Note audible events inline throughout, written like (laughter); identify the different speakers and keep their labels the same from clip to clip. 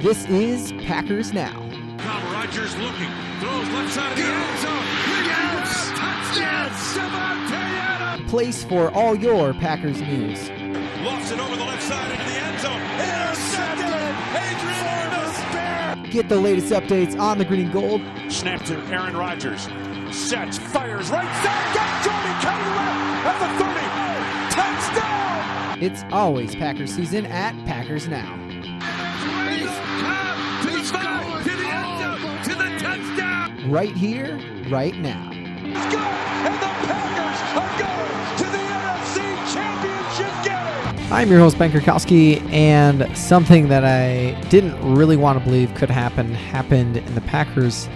Speaker 1: This is Packers Now.
Speaker 2: Now Rodgers looking, throws left side of the end zone. Yes! Touchdown! Adams!
Speaker 1: Place for all your Packers news.
Speaker 2: Lofts it over the left side into the end zone. Intercepted! Adrian Amos!
Speaker 1: Get the latest updates on the green and gold.
Speaker 2: Snap to Aaron Rodgers. Sets, fires, right side. Got Jordan Kelly left at the 30. Touchdown!
Speaker 1: It's always Packers season at Packers Now. Right here, right now. I'm your host, Ben Kurkowski, and something that I didn't really want to believe could happen happened, and the Packers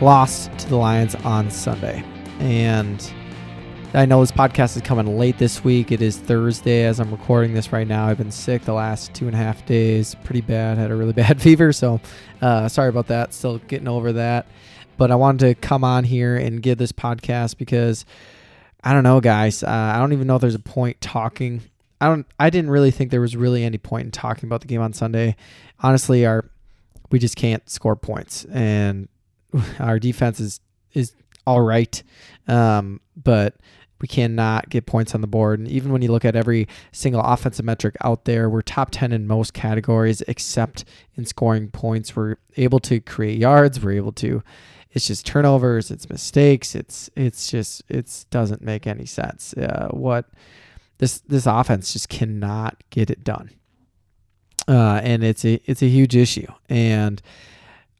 Speaker 1: lost to the Lions on Sunday. And I know this podcast is coming late this week. It is Thursday as I'm recording this right now. I've been sick the last two and a half days, pretty bad. Had a really (laughs) bad fever, so uh, sorry about that. Still getting over that. But I wanted to come on here and give this podcast because I don't know, guys. Uh, I don't even know if there's a point talking. I don't. I didn't really think there was really any point in talking about the game on Sunday. Honestly, our we just can't score points, and (laughs) our defense is is all right, um, but we cannot get points on the board. And even when you look at every single offensive metric out there, we're top 10 in most categories except in scoring points. We're able to create yards. We're able to, it's just turnovers, it's mistakes. It's, it's just, it doesn't make any sense. Uh, what this, this offense just cannot get it done. Uh, and it's a, it's a huge issue. And,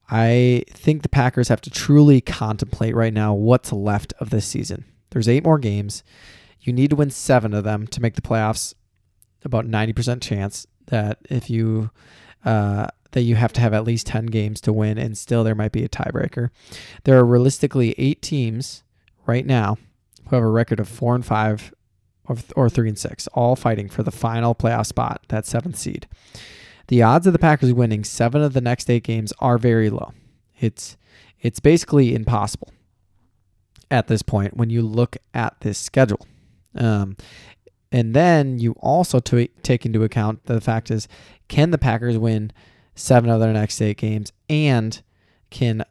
Speaker 1: I think the Packers have to truly contemplate right now what's left of this season. There's eight more games. You need to win seven of them to make the playoffs. About 90% chance that if you uh, that you have to have at least 10 games to win, and still there might be a tiebreaker. There are realistically eight teams right now who have a record of four and five or, three and six, all fighting for the final playoff spot, that seventh seed. The odds of the Packers winning seven of the next eight games are very low. It's it's basically impossible at this point when you look at this schedule. Um, and then you also to take into account the fact is can the Packers win seven of their next eight games and can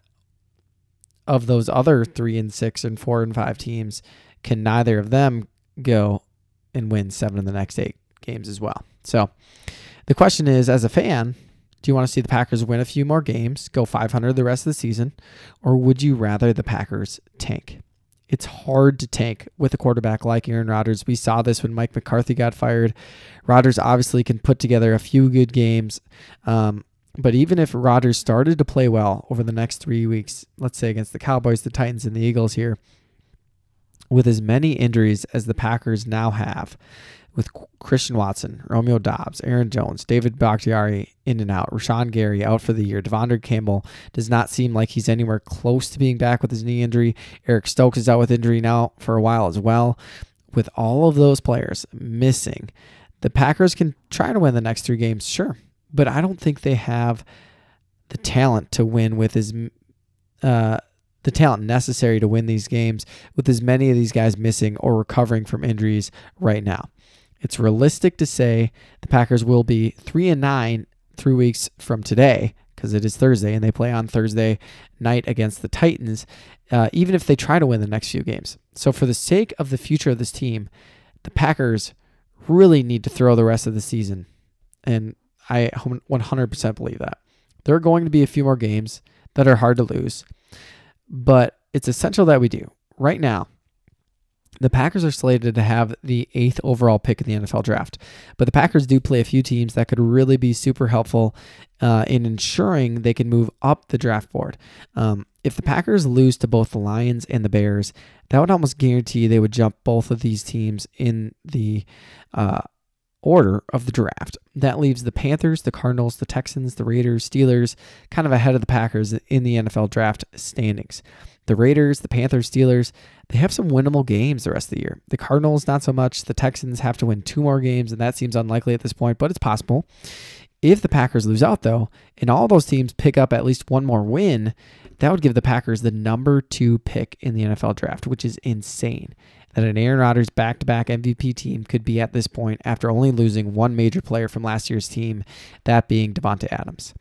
Speaker 1: of those other three and six and four and five teams can neither of them go and win seven of the next eight games as well. So the question is, as a fan, do you want to see the Packers win a few more games, go 500 the rest of the season, or would you rather the Packers tank? It's hard to tank with a quarterback like Aaron Rodgers. We saw this when Mike McCarthy got fired. Rodgers obviously can put together a few good games. Um, but even if Rodgers started to play well over the next three weeks, let's say against the Cowboys, the Titans, and the Eagles here, with as many injuries as the Packers now have, with Christian Watson, Romeo Doubs, Aaron Jones, David Bakhtiari in and out, Rashan Gary out for the year. De'Vondre Campbell does not seem like he's anywhere close to being back with his knee injury. Eric Stokes is out with injury now for a while as well. With all of those players missing, the Packers can try to win the next three games, sure, but I don't think they have the talent to win with as uh, the talent necessary to win these games with as many of these guys missing or recovering from injuries right now. It's realistic to say the Packers will be three and nine three weeks from today because it is Thursday and they play on Thursday night against the Titans, uh, even if they try to win the next few games. So, for the sake of the future of this team, the Packers really need to throw the rest of the season. And I 100% believe that. There are going to be a few more games that are hard to lose, but it's essential that we do. Right now, the Packers are slated to have the eighth overall pick in the NFL draft, but the Packers do play a few teams that could really be super helpful uh, in ensuring they can move up the draft board. Um, if the Packers lose to both the Lions and the Bears, that would almost guarantee they would jump both of these teams in the uh, order of the draft. That leaves the Panthers, the Cardinals, the Texans, the Raiders, Steelers kind of ahead of the Packers in the NFL draft standings. The Raiders, the Panthers, Steelers, they have some winnable games the rest of the year. The Cardinals, not so much. The Texans have to win two more games, and that seems unlikely at this point, but it's possible. If the Packers lose out, though, and all those teams pick up at least one more win, that would give the Packers the number two pick in the NFL draft, which is insane. That an Aaron Rodgers back to back MVP team could be at this point after only losing one major player from last year's team, that being Davante Adams.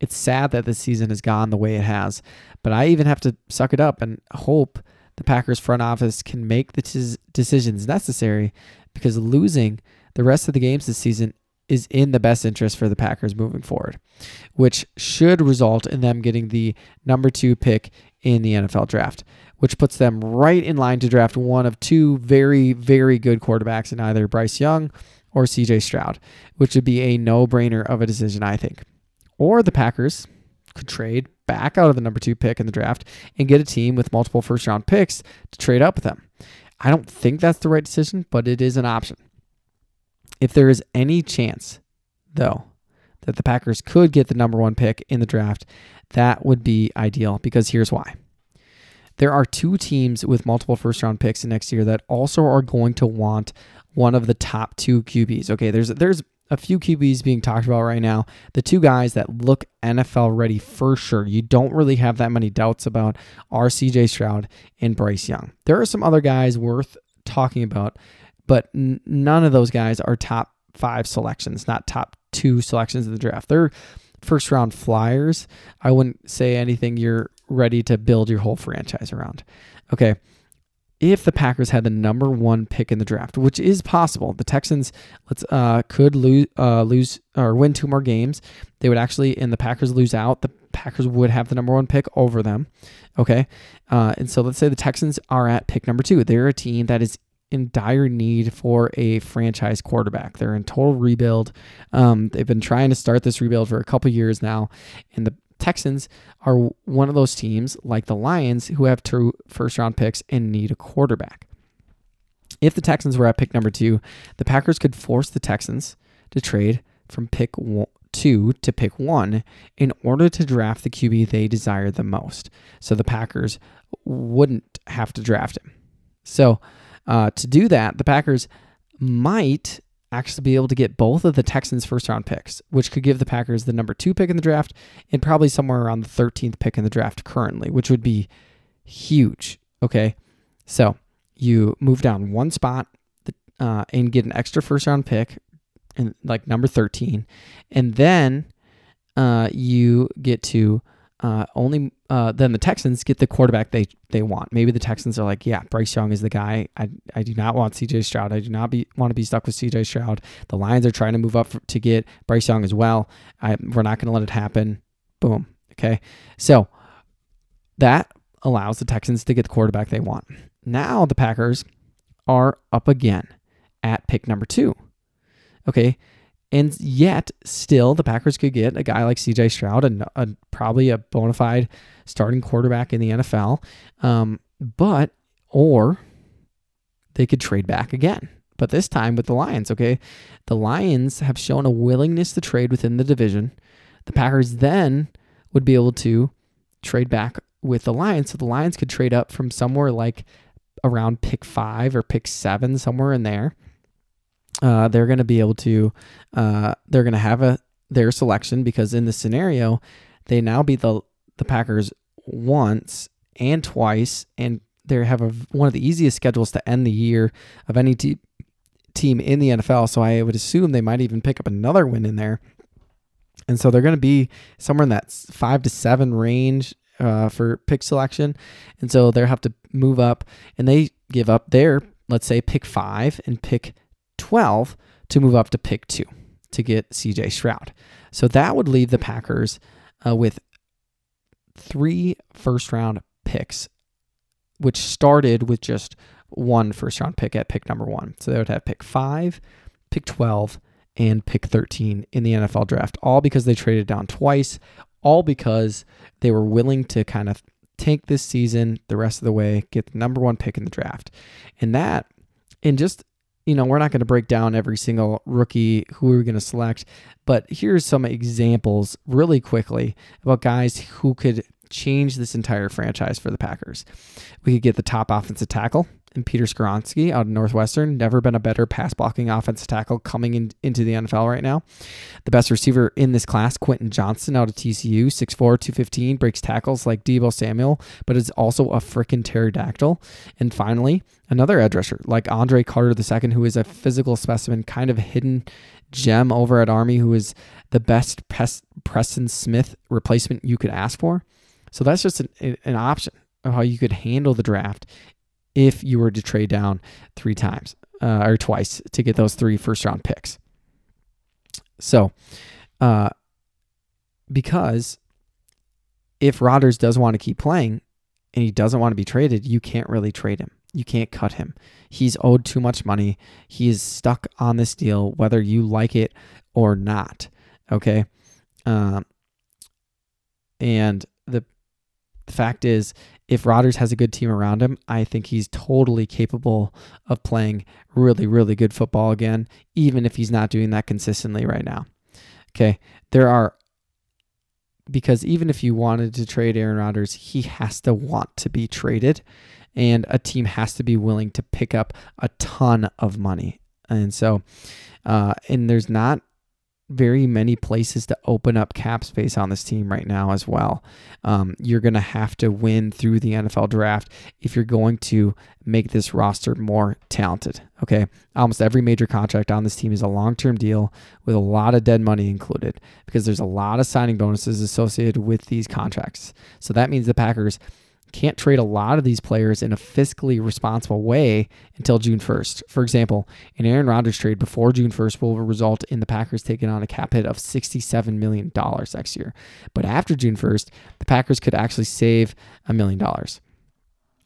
Speaker 1: It's sad that this season has gone the way it has, but I even have to suck it up and hope the Packers front office can make the t- decisions necessary because losing the rest of the games this season is in the best interest for the Packers moving forward, which should result in them getting the number two pick in the NFL draft, which puts them right in line to draft one of two very, very good quarterbacks in either Bryce Young or CJ Stroud, which would be a no brainer of a decision, I think. Or the Packers could trade back out of the number two pick in the draft and get a team with multiple first round picks to trade up with them. I don't think that's the right decision, but it is an option. If there is any chance, though, that the Packers could get the number one pick in the draft, that would be ideal because here's why. There are two teams with multiple first round picks next year that also are going to want one of the top two QBs. Okay, there's there's a few QBs being talked about right now. The two guys that look NFL ready for sure. You don't really have that many doubts about are CJ Stroud and Bryce Young. There are some other guys worth talking about, but n- none of those guys are top five selections, not top two selections of the draft. They're first round flyers. I wouldn't say anything you're ready to build your whole franchise around. Okay. If the Packers had the number one pick in the draft, which is possible, the Texans let's uh, could lose uh, lose or win two more games. They would actually, and the Packers lose out. The Packers would have the number one pick over them. Okay, uh, and so let's say the Texans are at pick number two. They're a team that is in dire need for a franchise quarterback. They're in total rebuild. Um, they've been trying to start this rebuild for a couple years now, and the Texans are one of those teams, like the Lions, who have two first round picks and need a quarterback. If the Texans were at pick number two, the Packers could force the Texans to trade from pick two to pick one in order to draft the QB they desire the most. So the Packers wouldn't have to draft him. So uh, to do that, the Packers might actually be able to get both of the Texans' first round picks, which could give the Packers the number two pick in the draft and probably somewhere around the 13th pick in the draft currently, which would be huge. Okay. So you move down one spot uh, and get an extra first round pick, and like number 13. And then uh, you get to uh, only uh, then the Texans get the quarterback they they want. Maybe the Texans are like, yeah, Bryce Young is the guy. I, I do not want C.J. Stroud. I do not be want to be stuck with C.J. Stroud. The Lions are trying to move up for, to get Bryce Young as well. I, we're not going to let it happen. Boom. Okay, so that allows the Texans to get the quarterback they want. Now the Packers are up again at pick number two. Okay, and yet, still, the Packers could get a guy like CJ Stroud, and probably a bona fide starting quarterback in the NFL. Um, but, or they could trade back again. But this time with the Lions, okay? The Lions have shown a willingness to trade within the division. The Packers then would be able to trade back with the Lions. So the Lions could trade up from somewhere like around pick five or pick seven, somewhere in there uh, they're going to be able to uh, they're going to have a their selection because in this scenario they now beat the the Packers once and twice and they have a, one of the easiest schedules to end the year of any te- team in the NFL so I would assume they might even pick up another win in there. And so they're going to be somewhere in that 5 to 7 range uh, for pick selection and so they'll have to move up and they give up their let's say pick 5 and pick 12 to move up to pick two to get CJ Stroud. So that would leave the Packers uh, with three first round picks, which started with just one first round pick at pick number one. So they would have pick five, pick 12, and pick 13 in the NFL draft, all because they traded down twice, all because they were willing to kind of tank this season the rest of the way, get the number one pick in the draft. And that, and just you know, we're not going to break down every single rookie who we're going to select, but here's some examples really quickly about guys who could change this entire franchise for the Packers. We could get the top offensive tackle and Peter Skoronski out of Northwestern. Never been a better pass blocking offensive tackle coming in, into the NFL right now. The best receiver in this class, Quentin Johnston out of TCU, 6'4, 215, breaks tackles like Deebo Samuel, but is also a freaking pterodactyl. And finally, another edge rusher like Andre Carter II, who is a physical specimen, kind of hidden gem over at Army who is the best Preston Smith replacement you could ask for. So that's just an, an option of how you could handle the draft if you were to trade down three times uh, or twice to get those three first round picks. So, uh, because if Rodgers does want to keep playing and he doesn't want to be traded, you can't really trade him. You can't cut him. He's owed too much money. He is stuck on this deal, whether you like it or not. Okay. Um, and the, the fact is, if Rodgers has a good team around him, I think he's totally capable of playing really, really good football again, even if he's not doing that consistently right now. Okay. There are because even if you wanted to trade Aaron Rodgers, he has to want to be traded, and a team has to be willing to pick up a ton of money. And so, uh, and there's not very many places to open up cap space on this team right now as well. Um, you're going to have to win through the NFL draft if you're going to make this roster more talented. Okay. Almost every major contract on this team is a long term deal with a lot of dead money included because there's a lot of signing bonuses associated with these contracts. So that means the Packers can't trade a lot of these players in a fiscally responsible way until June 1st. For example, an Aaron Rodgers trade before June 1st will result in the Packers taking on a cap hit of $67 million next year. But after June 1st, the Packers could actually save a million dollars.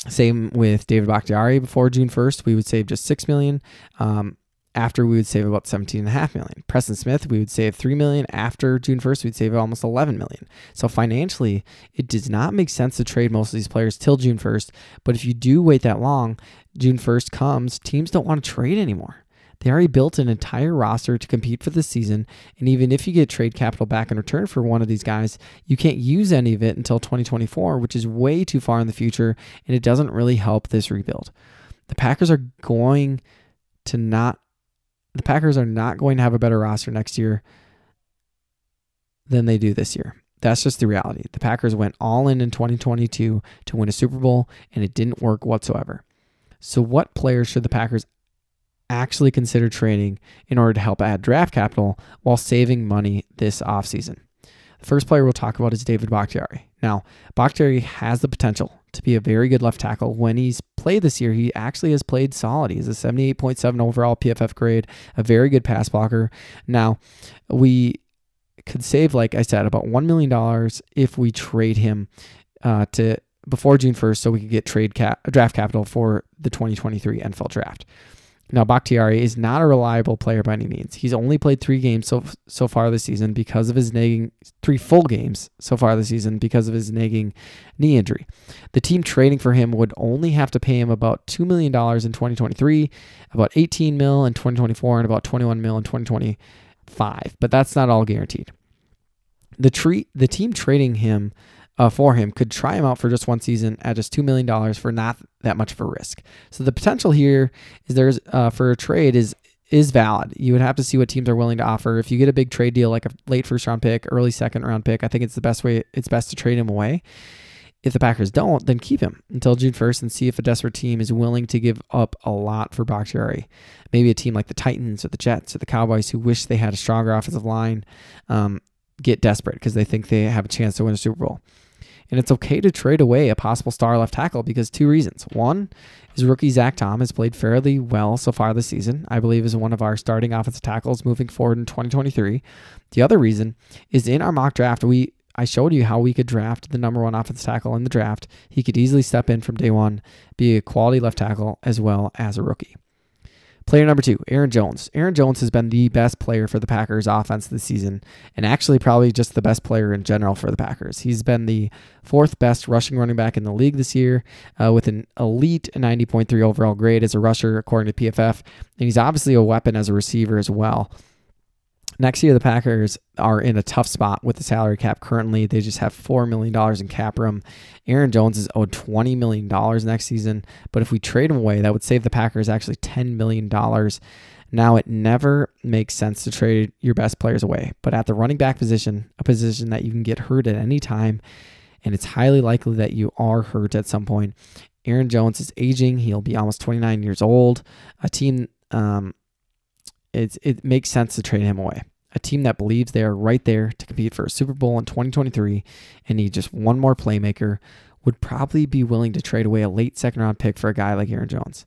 Speaker 1: Same with David Bakhtiari before June 1st, we would save just 6 million. Um, after we would save about 17 and a half million. Preston Smith, we would save 3 million. After June 1st, we'd save almost 11 million. So financially, it does not make sense to trade most of these players till June 1st. But if you do wait that long, June 1st comes, teams don't want to trade anymore. They already built an entire roster to compete for the season, and even if you get trade capital back in return for one of these guys, you can't use any of it until 2024, which is way too far in the future, and it doesn't really help this rebuild. The Packers are going to not the Packers are not going to have a better roster next year than they do this year. That's just the reality. The Packers went all in in 2022 to win a Super Bowl, and it didn't work whatsoever. So, what players should the Packers actually consider trading in order to help add draft capital while saving money this offseason? The first player we'll talk about is David Bakhtiari. Now, Bakhtiari has the potential to be a very good left tackle. When he's played this year, he actually has played solid. He's a 78.7 overall PFF grade, a very good pass blocker. Now, we could save, like I said, about $1 million if we trade him uh, to before June 1st so we could get trade cap, draft capital for the 2023 NFL draft. Now, Bakhtiari is not a reliable player by any means. He's only played three games so so far this season because of his nagging three full games so far this season because of his nagging knee injury. The team trading for him would only have to pay him about two million dollars in 2023, about 18 mil in 2024, and about 21 mil in 2025. But that's not all guaranteed. The tree the team trading him uh, for him could try him out for just one season at just $2 million for not that much of a risk. So the potential here is there's uh, for a trade is is valid. You would have to see what teams are willing to offer. If you get a big trade deal like a late first round pick, early second round pick, I think it's the best way it's best to trade him away. If the Packers don't, then keep him until June 1st and see if a desperate team is willing to give up a lot for Bakhtiari. Maybe a team like the Titans or the Jets or the Cowboys who wish they had a stronger offensive line um, get desperate because they think they have a chance to win a Super Bowl. And it's okay to trade away a possible star left tackle because two reasons. One is rookie Zach Tom has played fairly well so far this season. I believe is one of our starting offensive tackles moving forward in 2023. The other reason is in our mock draft, we I showed you how we could draft the number one offensive tackle in the draft. He could easily step in from day one, be a quality left tackle as well as a rookie. Player number two, Aaron Jones. Aaron Jones has been the best player for the Packers offense this season, and actually probably just the best player in general for the Packers. He's been the fourth best rushing running back in the league this year, uh, with an elite 90.3 overall grade as a rusher, according to PFF, and he's obviously a weapon as a receiver as well. Next year, the Packers are in a tough spot with the salary cap currently. They just have $4 million in cap room. Aaron Jones is owed $20 million next season, but if we trade him away, that would save the Packers actually $10 million. Now, it never makes sense to trade your best players away, but at the running back position, a position that you can get hurt at any time, and it's highly likely that you are hurt at some point. Aaron Jones is aging. He'll be almost 29 years old. A team um, it's it makes sense to trade him away. A team that believes they are right there to compete for a Super Bowl in 2023 and need just one more playmaker would probably be willing to trade away a late second round pick for a guy like Aaron Jones.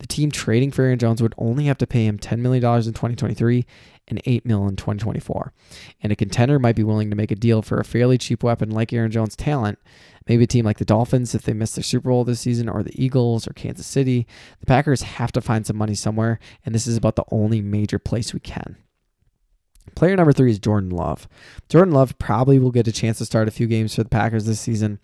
Speaker 1: The team trading for Aaron Jones would only have to pay him $10 million in 2023 and $8 million in 2024. And a contender might be willing to make a deal for a fairly cheap weapon like Aaron Jones' talent. Maybe a team like the Dolphins, if they miss their Super Bowl this season, or the Eagles or Kansas City. The Packers have to find some money somewhere, and this is about the only major place we can. Player number three is Jordan Love. Jordan Love probably will get a chance to start a few games for the Packers this season,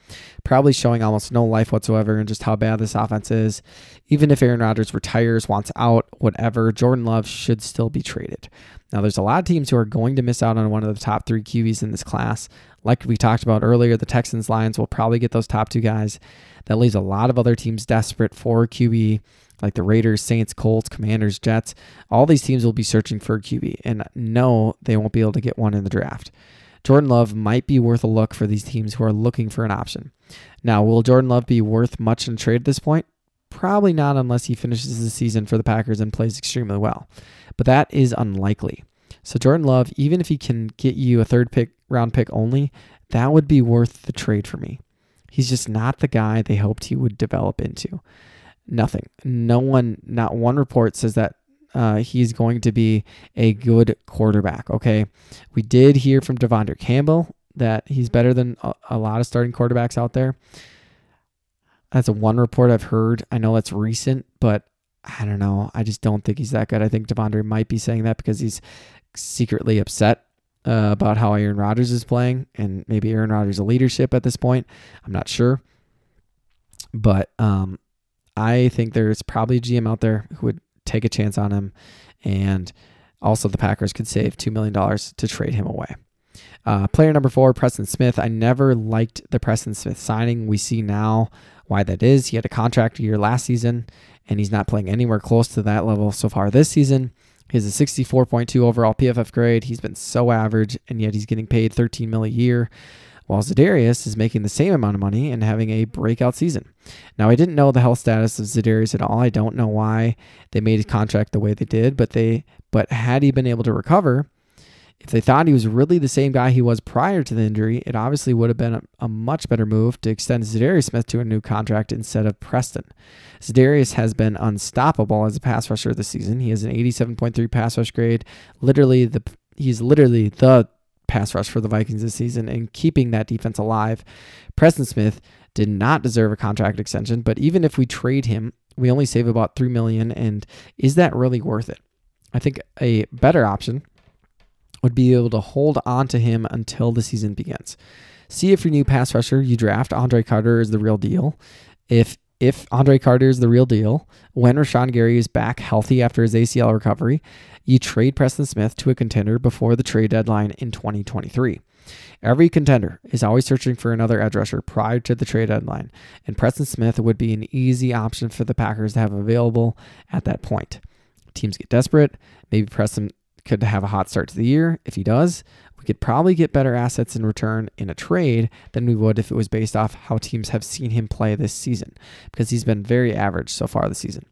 Speaker 1: probably showing almost no life whatsoever and just how bad this offense is. Even if Aaron Rodgers retires, wants out, whatever, Jordan Love should still be traded. Now, there's a lot of teams who are going to miss out on one of the top three QBs in this class. Like we talked about earlier, the Texans Lions will probably get those top two guys. That leaves a lot of other teams desperate for QB like the Raiders, Saints, Colts, Commanders, Jets, all these teams will be searching for a QB. And no, they won't be able to get one in the draft. Jordan Love might be worth a look for these teams who are looking for an option. Now, will Jordan Love be worth much in trade at this point? Probably not unless he finishes the season for the Packers and plays extremely well. But that is unlikely. So Jordan Love, even if he can get you a third pick round pick only, that would be worth the trade for me. He's just not the guy they hoped he would develop into. Nothing. No one, not one report says that uh, he's going to be a good quarterback. Okay. We did hear from De'Vondre Campbell that he's better than a, a lot of starting quarterbacks out there. That's a one report I've heard. I know that's recent, but I don't know. I just don't think he's that good. I think De'Vondre might be saying that because he's secretly upset uh, about how Aaron Rodgers is playing and maybe Aaron Rodgers' leadership at this point. I'm not sure. But um, I think there's probably a GM out there who would take a chance on him. And also, the Packers could save $2 million to trade him away. Uh, player number four, Preston Smith. I never liked the Preston Smith signing. We see now why that is. He had a contract year last season, and he's not playing anywhere close to that level so far this season. He has a 64.2 overall PFF grade. He's been so average, and yet he's getting paid 13 mil a year while Za'Darius is making the same amount of money and having a breakout season. Now, I didn't know the health status of Za'Darius at all. I don't know why they made his contract the way they did, but they but had he been able to recover, if they thought he was really the same guy he was prior to the injury, it obviously would have been a, a much better move to extend Za'Darius Smith to a new contract instead of Preston. Za'Darius has been unstoppable as a pass rusher this season. He has an 87.3 pass rush grade. Literally the he's literally the pass rush for the Vikings this season and keeping that defense alive. Preston Smith did not deserve a contract extension, but even if we trade him, we only save about 3 million and is that really worth it? I think a better option would be able to hold on to him until the season begins. See if your new pass rusher you draft Andre Carter is the real deal. If if Andre Carter is the real deal, when Rashan Gary is back healthy after his ACL recovery, you trade Preston Smith to a contender before the trade deadline in 2023. Every contender is always searching for another edge rusher prior to the trade deadline, and Preston Smith would be an easy option for the Packers to have available at that point. Teams get desperate. Maybe Preston could have a hot start to the year. If he does, we could probably get better assets in return in a trade than we would if it was based off how teams have seen him play this season, because he's been very average so far this season.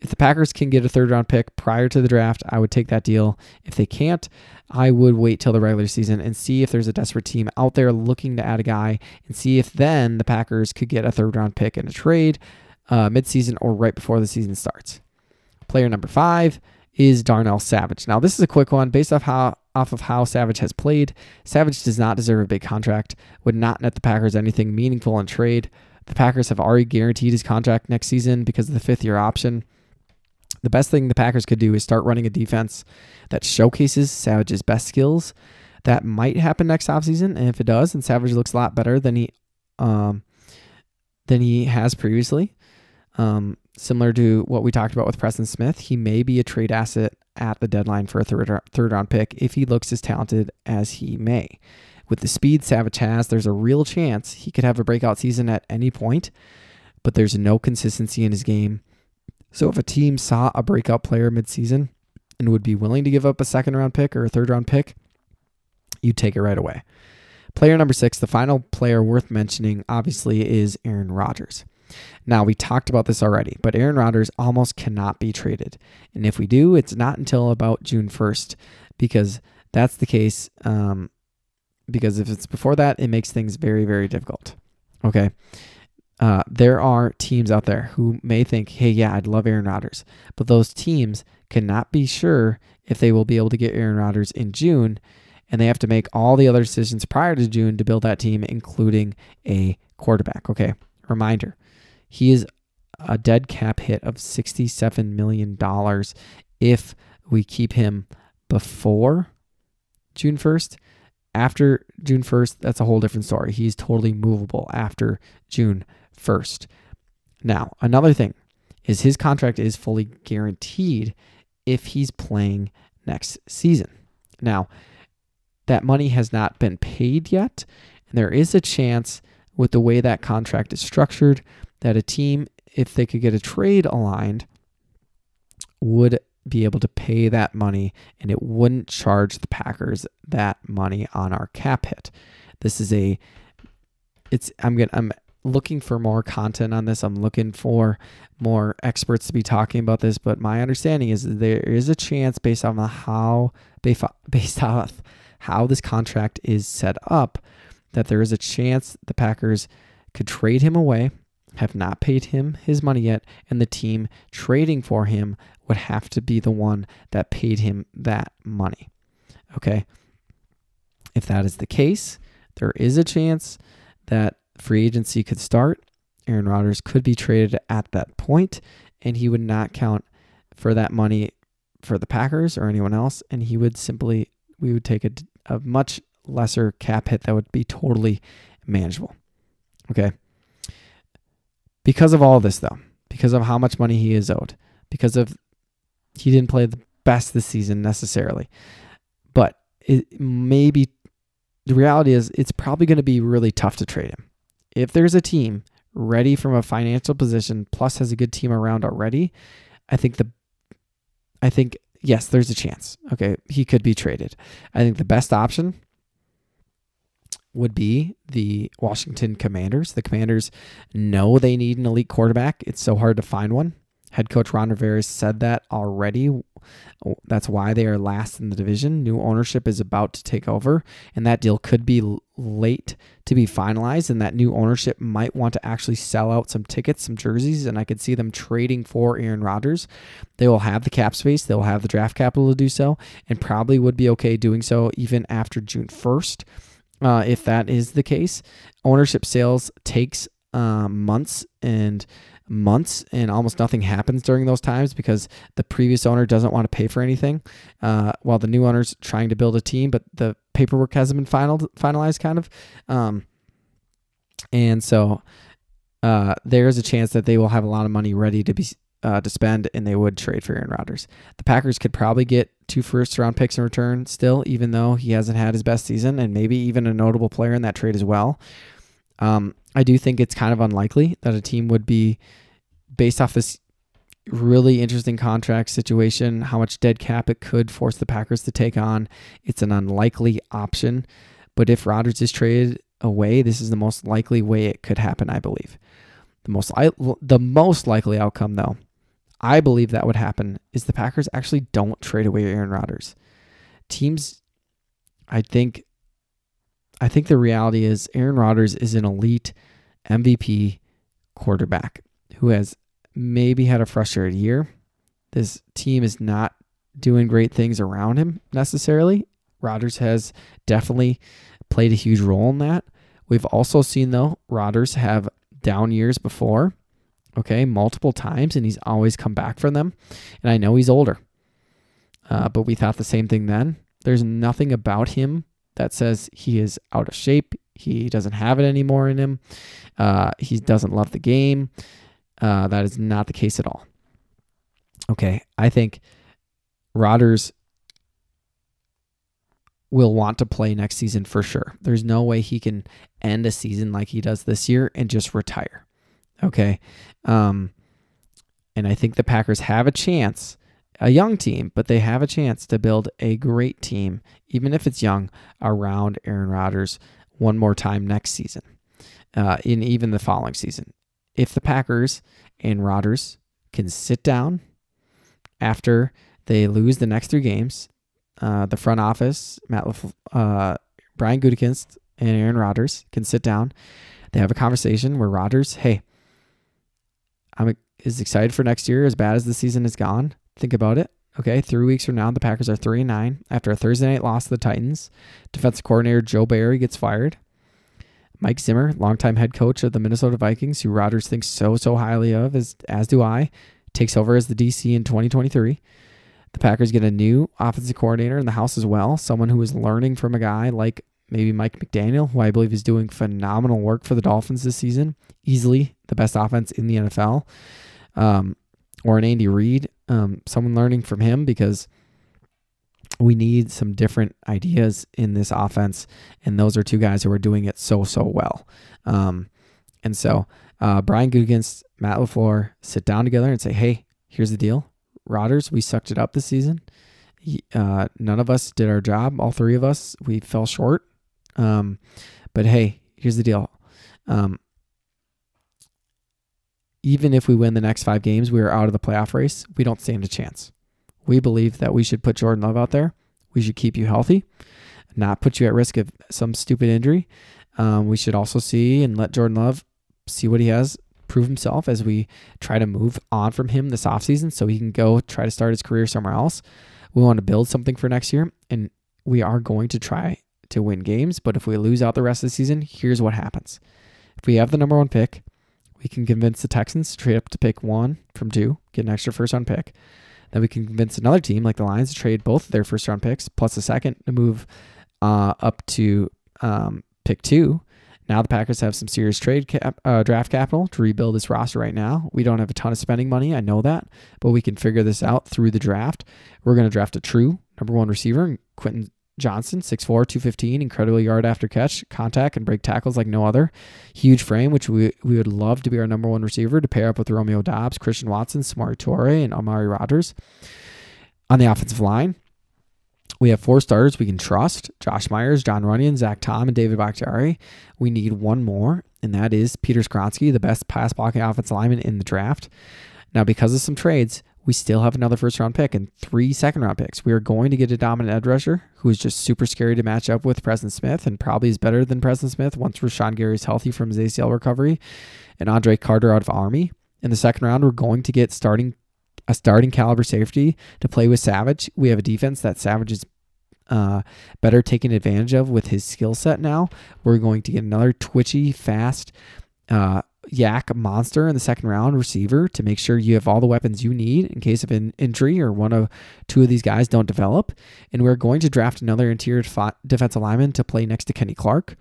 Speaker 1: If the Packers can get a third round pick prior to the draft, I would take that deal. If they can't, I would wait till the regular season and see if there's a desperate team out there looking to add a guy and see if then the Packers could get a third round pick in a trade uh, midseason or right before the season starts. Player number five is Darnell Savage. Now, this is a quick one based off how off of how Savage has played. Savage does not deserve a big contract, would not net the Packers anything meaningful in trade. The Packers have already guaranteed his contract next season because of the fifth year option. The best thing the Packers could do is start running a defense that showcases Savage's best skills. That might happen next offseason, and if it does, and Savage looks a lot better than he um, than he has previously, um, similar to what we talked about with Preston Smith, he may be a trade asset at the deadline for a third third round pick if he looks as talented as he may. With the speed Savage has, there's a real chance he could have a breakout season at any point, but there's no consistency in his game. So if a team saw a breakout player midseason and would be willing to give up a second round pick or a third round pick, you'd take it right away. Player number six, the final player worth mentioning, obviously, is Aaron Rodgers. Now, we talked about this already, but Aaron Rodgers almost cannot be traded. And if we do, it's not until about June 1st because that's the case. Um, because if it's before that, it makes things very, very difficult. Okay. Uh, there are teams out there who may think, hey, yeah, I'd love Aaron Rodgers. But those teams cannot be sure if they will be able to get Aaron Rodgers in June. And they have to make all the other decisions prior to June to build that team, including a quarterback. Okay. Reminder he is a dead cap hit of $67 million if we keep him before June 1st. After June 1st, that's a whole different story. He's totally movable after June 1st. Now, another thing is his contract is fully guaranteed if he's playing next season. Now, that money has not been paid yet, and there is a chance with the way that contract is structured that a team, if they could get a trade aligned, would be able to pay that money and it wouldn't charge the Packers that money on our cap hit. This is a it's I'm going I'm looking for more content on this. I'm looking for more experts to be talking about this, but my understanding is there is a chance based on how they (laughs) based off how this contract is set up that there is a chance the Packers could trade him away, have not paid him his money yet, and the team trading for him would have to be the one that paid him that money. Okay? If that is the case, there is a chance that free agency could start. Aaron Rodgers could be traded at that point, and he would not count for that money for the Packers or anyone else, and he would simply we would take a, a much lesser cap hit that would be totally manageable. Okay. Because of all this, though, because of how much money he is owed, because of he didn't play the best this season necessarily, but it maybe the reality is it's probably going to be really tough to trade him if there's a team ready from a financial position plus has a good team around already, I think the I think yes, there's a chance. Okay, he could be traded. I think the best option would be the Washington Commanders. The Commanders know they need an elite quarterback. It's so hard to find one. Head coach Ron Rivera said that already. That's why they are last in the division. New ownership is about to take over, and that deal could be late to be finalized. And that new ownership might want to actually sell out some tickets, some jerseys, and I could see them trading for Aaron Rodgers. They will have the cap space, they will have the draft capital to do so, and probably would be okay doing so even after June 1st. Uh, if that is the case, ownership sales takes uh, months and months and almost nothing happens during those times because the previous owner doesn't want to pay for anything uh, while the new owner's trying to build a team but the paperwork hasn't been final, finalized kind of um, and so uh, there's a chance that they will have a lot of money ready to be uh, to spend and they would trade for Aaron Rodgers. The Packers could probably get two first round picks in return still even though he hasn't had his best season and maybe even a notable player in that trade as well. Um, I do think it's kind of unlikely that a team would be based off this really interesting contract situation, how much dead cap it could force the Packers to take on. It's an unlikely option. But if Rodgers is traded away, this is the most likely way it could happen, I believe. The most the most likely outcome though, I believe that would happen is the Packers actually don't trade away Aaron Rodgers. Teams I think I think the reality is Aaron Rodgers is an elite MVP quarterback who has maybe had a frustrated year. This team is not doing great things around him necessarily. Rodgers has definitely played a huge role in that. We've also seen though Rodgers have down years before, okay, multiple times, and he's always come back from them. And I know he's older, uh, but we thought the same thing then. There's nothing about him that says he is out of shape. He doesn't have it anymore in him. Uh, he doesn't love the game. Uh, that is not the case at all. Okay, I think Rodgers will want to play next season for sure. There's no way he can end a season like he does this year and just retire. Okay. Um, and I think the Packers have a chance, a young team, but they have a chance to build a great team, even if it's young, around Aaron Rodgers one more time next season, uh, in even the following season. if the Packers and Rodgers can sit down after they lose the next three games, uh, the front office, Matt, Lef- uh, Brian Gutekunst, and Aaron Rodgers can sit down. They have a conversation where Rodgers, hey, I'm as excited for next year. As bad as the season has gone, think about it. Okay, three weeks from now, the Packers are three and nine after a Thursday night loss to the Titans. Defensive coordinator Joe Barry gets fired. Mike Zimmer, longtime head coach of the Minnesota Vikings, who Rodgers thinks so so highly of, as as do I, takes over as the DC in 2023. The Packers get a new offensive coordinator in the house as well, someone who is learning from a guy like maybe Mike McDaniel, who I believe is doing phenomenal work for the Dolphins this season, easily the best offense in the NFL. Um, or an Andy Reid, um, someone learning from him because we need some different ideas in this offense, and those are two guys who are doing it so so well. Um, and so uh, Brian Gutekunst, Matt LaFleur sit down together and say, "Hey, here's the deal, Rodgers. We sucked it up this season. Uh, none of us did our job. All three of us, we fell short. Um, but hey, here's the deal. Um, even if we win the next five games, we are out of the playoff race. We don't stand a chance. We believe that we should put Jordan Love out there. We should keep you healthy, not put you at risk of some stupid injury. Um, we should also see and let Jordan Love see what he has, prove himself as we try to move on from him this offseason so he can go try to start his career somewhere else. We want to build something for next year, and we are going to try to win games. But if we lose out the rest of the season, here's what happens. If we have the number one pick, we can convince the Texans to trade up to pick one from two, get an extra first round pick. Then we can convince another team like the Lions to trade both their first round picks plus a second to move uh, up to um, pick two. Now the Packers have some serious trade cap, uh, draft capital to rebuild this roster right now. We don't have a ton of spending money, I know that, but we can figure this out through the draft. We're going to draft a true number one receiver, and Quentin Johnston, 6'4, 215, incredible yard after catch, contact, and break tackles like no other. Huge frame, which we, we would love to be our number one receiver to pair up with Romeo Doubs, Christian Watson, Samori Toure, and Amari Rodgers. On the offensive line, we have four starters we can trust Josh Myers, Jon Runyan, Zach Tom, and David Bakhtiari. We need one more, and that is Peter Skoronski, the best pass blocking offensive lineman in the draft. Now, because of some trades, we still have another first round pick and three second round picks. We are going to get a dominant edge rusher who is just super scary to match up with Preston Smith and probably is better than Preston Smith once Rashan Gary is healthy from his ACL recovery and Andre Carter out of Army. In the second round, we're going to get starting a starting caliber safety to play with Savage. We have a defense that Savage is uh, better taken advantage of with his skill set now. We're going to get another twitchy, fast, uh, YAC monster in the second round receiver to make sure you have all the weapons you need in case of an injury or one of two of these guys don't develop. And we're going to draft another interior defensive lineman to play next to Kenny Clark.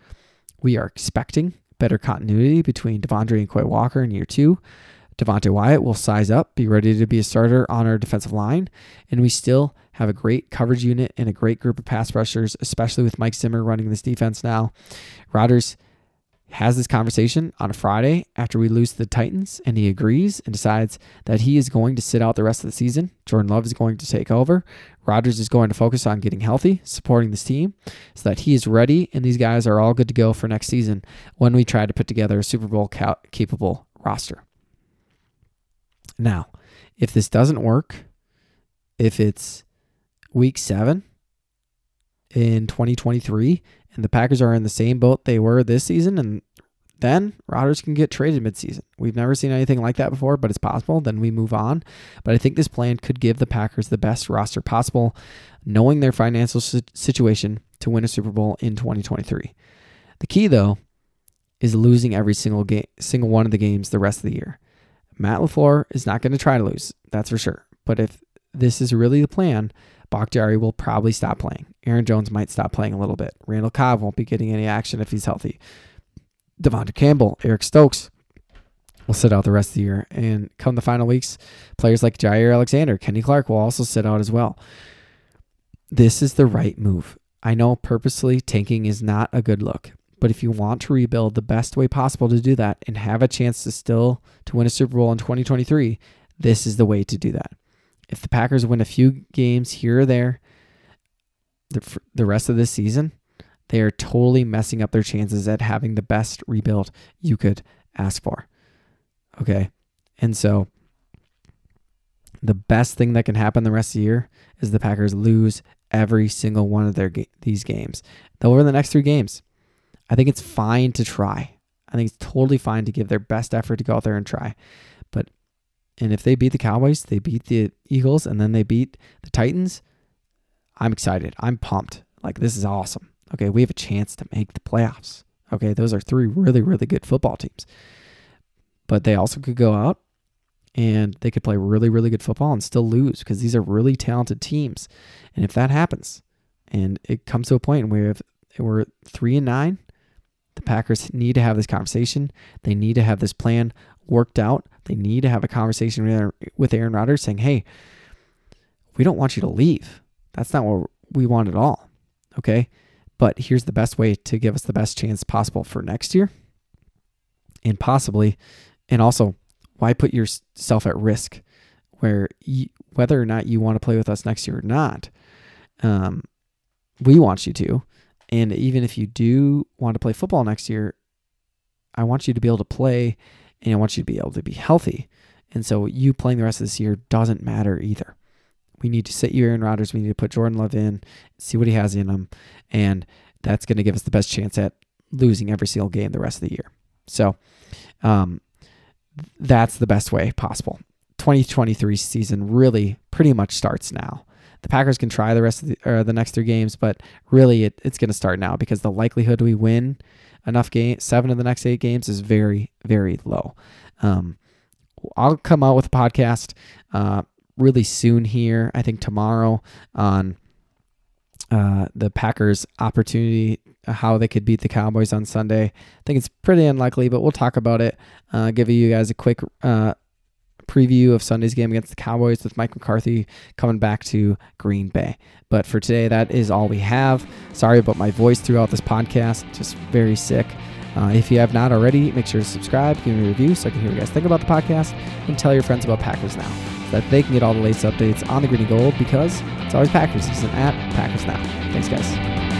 Speaker 1: We are expecting better continuity between De'Vondre and Quay Walker in year two. Devonte Wyatt will size up, be ready to be a starter on our defensive line, and we still have a great coverage unit and a great group of pass rushers, especially with Mike Zimmer running this defense now. Rodgers has this conversation on a Friday after we lose to the Titans, and he agrees and decides that he is going to sit out the rest of the season. Jordan Love is going to take over. Rodgers is going to focus on getting healthy, supporting this team, so that he is ready, and these guys are all good to go for next season when we try to put together a Super Bowl capable roster. Now, if this doesn't work, if it's week seven in 2023 and the Packers are in the same boat they were this season, and then Rodgers can get traded midseason. We've never seen anything like that before, but it's possible. Then we move on. But I think this plan could give the Packers the best roster possible, knowing their financial situation to win a Super Bowl in 2023. The key, though, is losing every single game, single one of the games the rest of the year. Matt LaFleur is not going to try to lose, that's for sure. But if this is really the plan, Bakhtiari will probably stop playing. Aaron Jones might stop playing a little bit. Randall Cobb won't be getting any action if he's healthy. Devonta Campbell, Eric Stokes will sit out the rest of the year. And come the final weeks, players like Jaire Alexander, Kenny Clark will also sit out as well. This is the right move. I know purposely tanking is not a good look, but if you want to rebuild the best way possible to do that and have a chance to still to win a Super Bowl in 2023, this is the way to do that if the Packers win a few games here or there the, the rest of this season, they are totally messing up their chances at having the best rebuild you could ask for. Okay. And so the best thing that can happen the rest of the year is the Packers lose every single one of their these games. Win the next three games. I think it's fine to try. I think it's totally fine to give their best effort to go out there and try. And if they beat the Cowboys, they beat the Eagles, and then they beat the Titans, I'm excited. I'm pumped. Like this is awesome. Okay, we have a chance to make the playoffs. Okay, those are three really, really good football teams. But they also could go out and they could play really, really good football and still lose because these are really talented teams. And if that happens, and it comes to a point where if we're three and nine, the Packers need to have this conversation. They need to have this plan worked out. They need to have a conversation with Aaron, Rodgers saying, "Hey, we don't want you to leave. That's not what we want at all." Okay, but here's the best way to give us the best chance possible for next year, and possibly, and also, why put yourself at risk where you, whether or not you want to play with us next year or not, um, we want you to. And even if you do want to play football next year, I want you to be able to play and I want you to be able to be healthy. And so you playing the rest of this year doesn't matter either. We need to sit you Aaron Rodgers. We need to put Jordan Love in, see what he has in him. And that's going to give us the best chance at losing every single game the rest of the year. So um, that's the best way possible. 2023 season really pretty much starts now. The Packers can try the rest of the, or the next three games, but really it, it's going to start now because the likelihood we win enough game seven of the next eight games is very very low. Um, I'll come out with a podcast uh, really soon here. I think tomorrow on uh, the Packers' opportunity, how they could beat the Cowboys on Sunday. I think it's pretty unlikely, but we'll talk about it. Uh, give you guys a quick uh, preview of Sunday's game against the Cowboys with Mike McCarthy coming back to Green Bay. But for today, that is all we have. Sorry about my voice throughout this podcast, just very sick. Uh, if you have not already, make sure to subscribe, give me a review so I can hear what you guys think about the podcast, and tell your friends about Packers Now so that they can get all the latest updates on the green and gold because it's always Packers season at Packers Now. Thanks, guys.